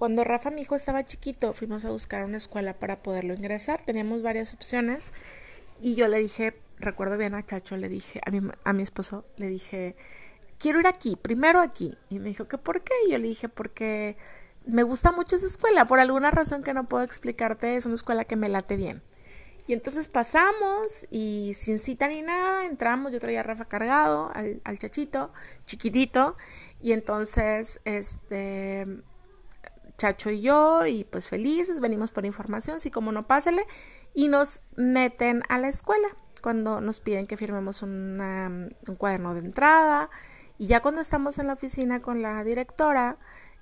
Cuando Rafa, mi hijo, estaba chiquito, fuimos a buscar una escuela para poderlo ingresar. Teníamos varias opciones y yo le dije, recuerdo bien a Chacho, le dije, a mi, a mi esposo, le dije, quiero ir aquí, primero aquí. Y me dijo, ¿qué por qué? Y yo le dije, porque me gusta mucho esa escuela, por alguna razón que no puedo explicarte, es una escuela que me late bien. Y entonces pasamos y sin cita ni nada, entramos, yo traía a Rafa cargado, al, al chachito, chiquitito, y entonces, este, Chacho y yo, y pues felices, venimos por información, sí como no pásele, y nos meten a la escuela cuando nos piden que firmemos un cuaderno de entrada, y ya cuando estamos en la oficina con la directora,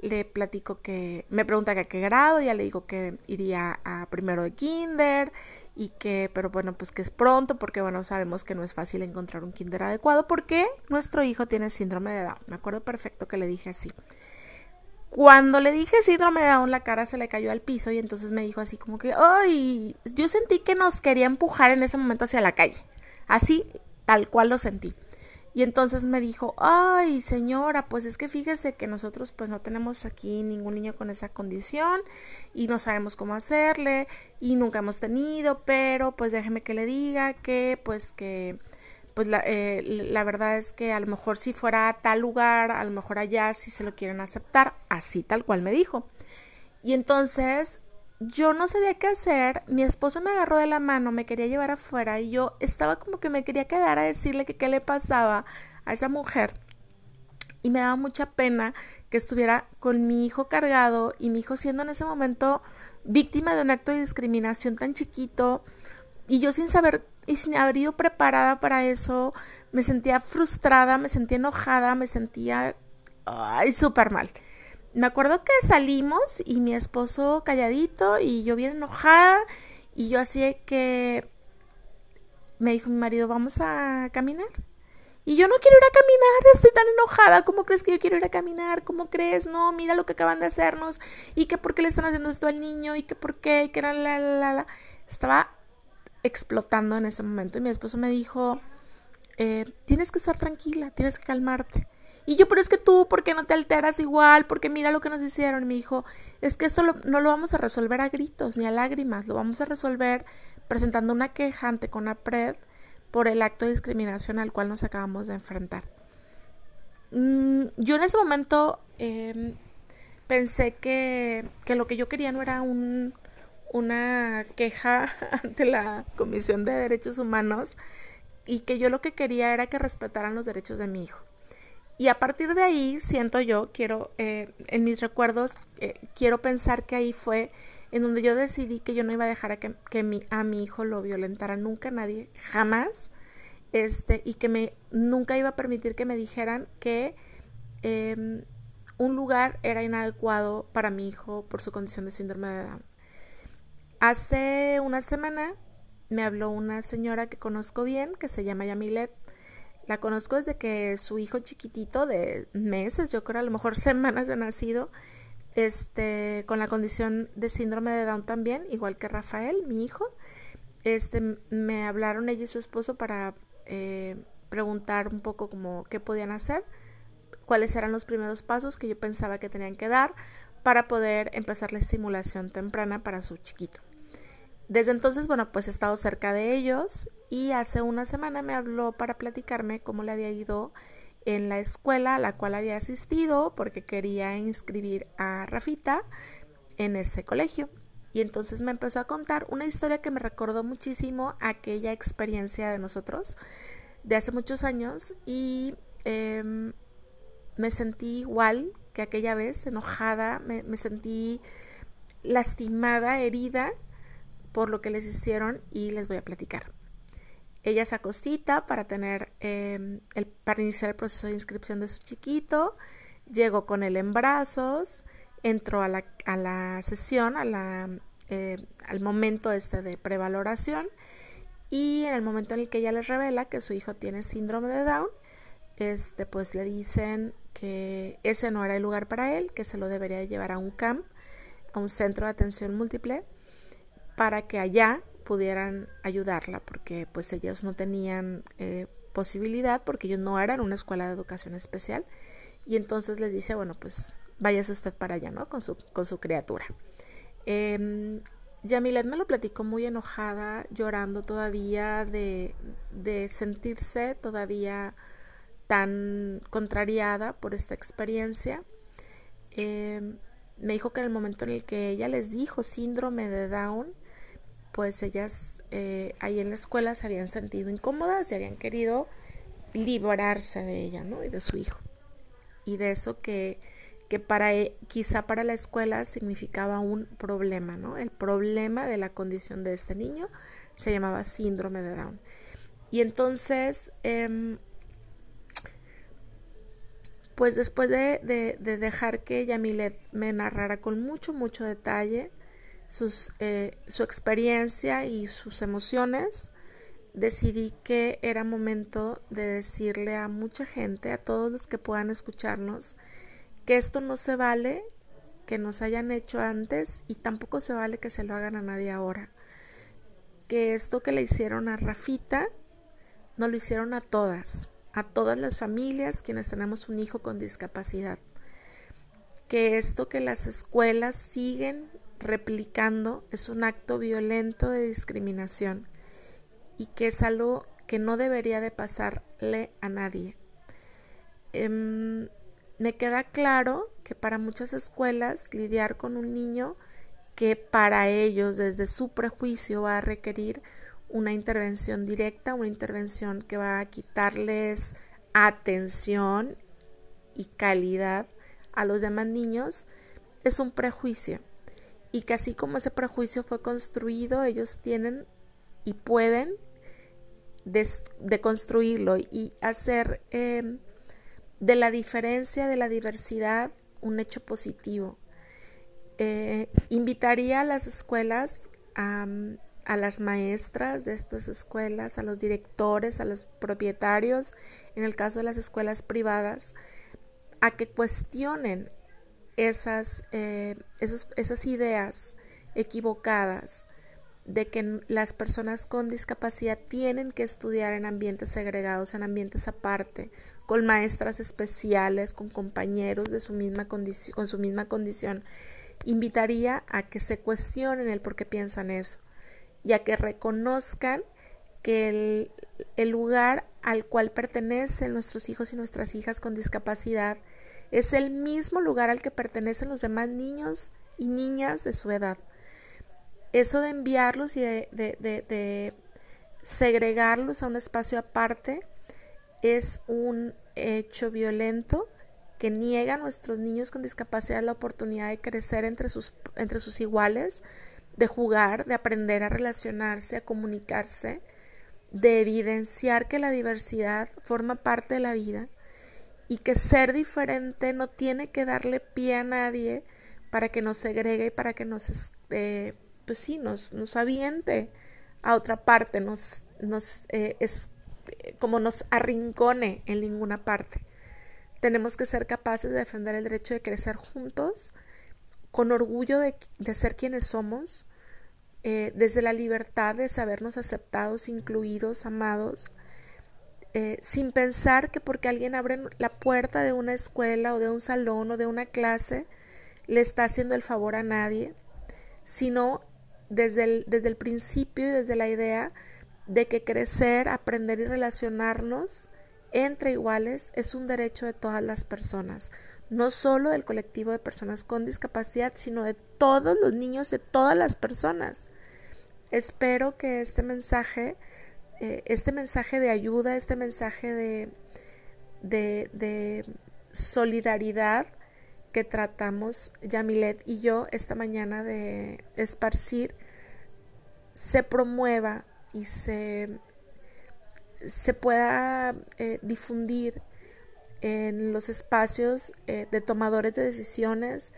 le platico que me pregunta que a qué grado, ya le digo que iría a primero de kinder y que, pero bueno, pues que es pronto porque bueno, sabemos que no es fácil encontrar un kinder adecuado porque nuestro hijo tiene síndrome de Down. Me acuerdo perfecto que le dije así. Cuando le dije síndrome de Down, la cara se le cayó al piso y entonces me dijo así como que, ay, yo sentí que nos quería empujar en ese momento hacia la calle. Así, tal cual lo sentí. Y entonces me dijo, ay señora, pues es que fíjese que nosotros pues no tenemos aquí ningún niño con esa condición y no sabemos cómo hacerle y nunca hemos tenido, pero pues déjeme que le diga que pues que pues la, eh, la verdad es que a lo mejor si fuera a tal lugar, a lo mejor allá si se lo quieren aceptar, así tal cual me dijo. Y entonces yo no sabía qué hacer, mi esposo me agarró de la mano, me quería llevar afuera y yo estaba como que me quería quedar a decirle que qué le pasaba a esa mujer. Y me daba mucha pena que estuviera con mi hijo cargado y mi hijo siendo en ese momento víctima de un acto de discriminación tan chiquito y yo sin saber y sin haber ido preparada para eso, me sentía frustrada, me sentía enojada, me sentía ay, súper mal me acuerdo que salimos y mi esposo calladito y yo bien enojada y yo así que me dijo mi marido, vamos a caminar. Y yo no quiero ir a caminar, estoy tan enojada, ¿cómo crees que yo quiero ir a caminar? ¿Cómo crees? No, mira lo que acaban de hacernos y que por qué le están haciendo esto al niño y que por qué y que la, la, la, la. Estaba explotando en ese momento y mi esposo me dijo, eh, tienes que estar tranquila, tienes que calmarte. Y yo, pero es que tú, ¿por qué no te alteras igual? Porque mira lo que nos hicieron. Y me dijo, es que esto no lo vamos a resolver a gritos ni a lágrimas, lo vamos a resolver presentando una queja ante CONAPRED por el acto de discriminación al cual nos acabamos de enfrentar. Mm, yo en ese momento em, pensé que, que, lo que yo quería no era un, una queja ante la Comisión de Derechos Humanos y que yo lo que quería era que respetaran los derechos de mi hijo. Y a partir de ahí, siento yo, quiero, eh, en mis recuerdos, eh, quiero pensar que ahí fue en donde yo decidí que yo no iba a dejar a que, que mi, a mi hijo lo violentara nunca nadie, jamás, este, y que me, nunca iba a permitir que me dijeran que eh, un lugar era inadecuado para mi hijo por su condición de síndrome de Down. Hace una semana me habló una señora que conozco bien, que se llama Yamilet, la conozco desde que su hijo chiquitito de meses, yo creo a lo mejor semanas de nacido, este, con la condición de síndrome de Down también, igual que Rafael, mi hijo, este, me hablaron ella y su esposo para eh, preguntar un poco como qué podían hacer, cuáles eran los primeros pasos que yo pensaba que tenían que dar para poder empezar la estimulación temprana para su chiquito. Desde entonces, bueno, pues he estado cerca de ellos y hace una semana me habló para platicarme cómo le había ido en la escuela a la cual había asistido porque quería inscribir a Rafita en ese colegio. Y entonces me empezó a contar una historia que me recordó muchísimo aquella experiencia de nosotros de hace muchos años y eh, me sentí igual que aquella vez, enojada, me sentí lastimada, herida por lo que les hicieron y les voy a platicar. Ella se acostita para tener eh, el, para iniciar el proceso de inscripción de su chiquito, llegó con él en brazos, entró a la, a la sesión, eh, al momento este de prevaloración y en el momento en el que ella les revela que su hijo tiene síndrome de Down, este, pues le dicen que ese no era el lugar para él, que se lo debería llevar a un CAMP, a un centro de atención múltiple, para que allá pudieran ayudarla, porque pues ellos no tenían eh, posibilidad, porque ellos no eran una escuela de educación especial. Y entonces les dice, bueno, pues váyase usted para allá, ¿no? Con su, con su criatura. Eh, Yamilet me lo platicó muy enojada, llorando todavía de, de sentirse todavía tan contrariada por esta experiencia. Eh, me dijo que en el momento en el que ella les dijo síndrome de Down, pues ellas eh, ahí en la escuela se habían sentido incómodas y habían querido librarse de ella, ¿no? Y de su hijo. Y de eso que, que para e, quizá para la escuela significaba un problema, ¿no? El problema de la condición de este niño se llamaba síndrome de Down. Y entonces, eh, pues después de, dejar que Yamilet me narrara con mucho, mucho detalle eh, su experiencia y sus emociones, decidí que era momento de decirle a mucha gente, a todos los que puedan escucharnos, que esto no se vale que nos hayan hecho antes y tampoco se vale que se lo hagan a nadie ahora. Que esto que le hicieron a Rafita, no lo hicieron a todas a todas las familias quienes tenemos un hijo con discapacidad. Que esto que las escuelas siguen replicando es un acto violento de discriminación y que es algo que no debería de pasarle a nadie. Em, me queda claro que para muchas escuelas lidiar con un niño que para ellos desde su prejuicio va a requerir una intervención directa, una intervención que va a quitarles atención y calidad a los demás niños, es un prejuicio. Y que así como ese prejuicio fue construido, ellos tienen y pueden deconstruirlo y hacer em, de la diferencia, de la diversidad, un hecho positivo. Eh, invitaría a las escuelas a a las maestras de estas escuelas, a los directores, a los propietarios, en el caso de las escuelas privadas, a que cuestionen esas, eh, esas ideas equivocadas de que las personas con discapacidad tienen que estudiar en ambientes segregados, en ambientes aparte, con maestras especiales, con compañeros de su misma con su misma condición. Invitaría a que se cuestionen el por qué piensan eso y a que reconozcan que el, lugar al cual pertenecen nuestros hijos y nuestras hijas con discapacidad es el mismo lugar al que pertenecen los demás niños y niñas de su edad. Eso de enviarlos y de, segregarlos a un espacio aparte es un hecho violento que niega a nuestros niños con discapacidad la oportunidad de crecer entre sus, entre sus iguales, de jugar, de aprender a relacionarse, a comunicarse, de evidenciar que la diversidad forma parte de la vida y que ser diferente no tiene que darle pie a nadie para que nos segregue y para que nos, este, pues sí, nos, aviente a otra parte, nos, nos, eh, es, como nos arrincone en ninguna parte. Tenemos que ser capaces de defender el derecho de crecer juntos, con orgullo de, ser quienes somos, eh, desde la libertad de sabernos aceptados, incluidos, amados, eh, sin pensar que porque alguien abre la puerta de una escuela o de un salón o de una clase, le está haciendo el favor a nadie, sino desde el, desde el principio y desde la idea de que crecer, aprender y relacionarnos entre iguales es un derecho de todas las personas no solo del colectivo de personas con discapacidad, sino de todos los niños, de todas las personas. Espero que este mensaje, eh, este mensaje de ayuda, este mensaje de, de, solidaridad que tratamos Yamilet y yo esta mañana de esparcir, se promueva y se, se pueda eh, difundir en los espacios eh, de tomadores de decisiones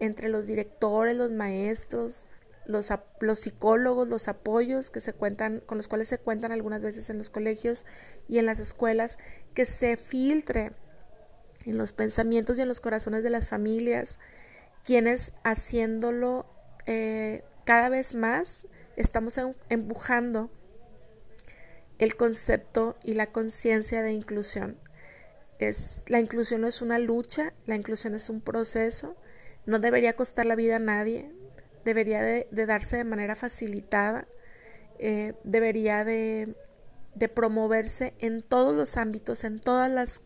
entre los directores, los maestros, los, los, psicólogos, los apoyos que se cuentan, con los cuales se cuentan algunas veces en los colegios y en las escuelas, que se filtre en los pensamientos y en los corazones de las familias, quienes haciéndolo eh, cada vez más estamos empujando el concepto y la conciencia de inclusión. Es, la inclusión no es una lucha, la inclusión es un proceso, no debería costar la vida a nadie, debería de, darse de manera facilitada, eh, debería de, de promoverse en todos los ámbitos, en todas las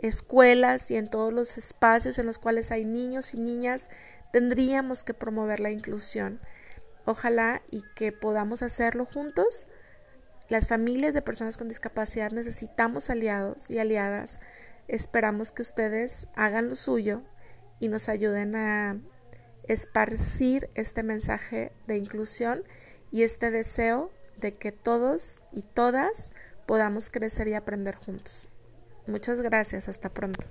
escuelas y en todos los espacios en los cuales hay niños y niñas, tendríamos que promover la inclusión. Ojalá y que podamos hacerlo juntos. Las familias de personas con discapacidad necesitamos aliados y aliadas. Esperamos que ustedes hagan lo suyo y nos ayuden a esparcir este mensaje de inclusión y este deseo de que todos y todas podamos crecer y aprender juntos. Muchas gracias, hasta pronto.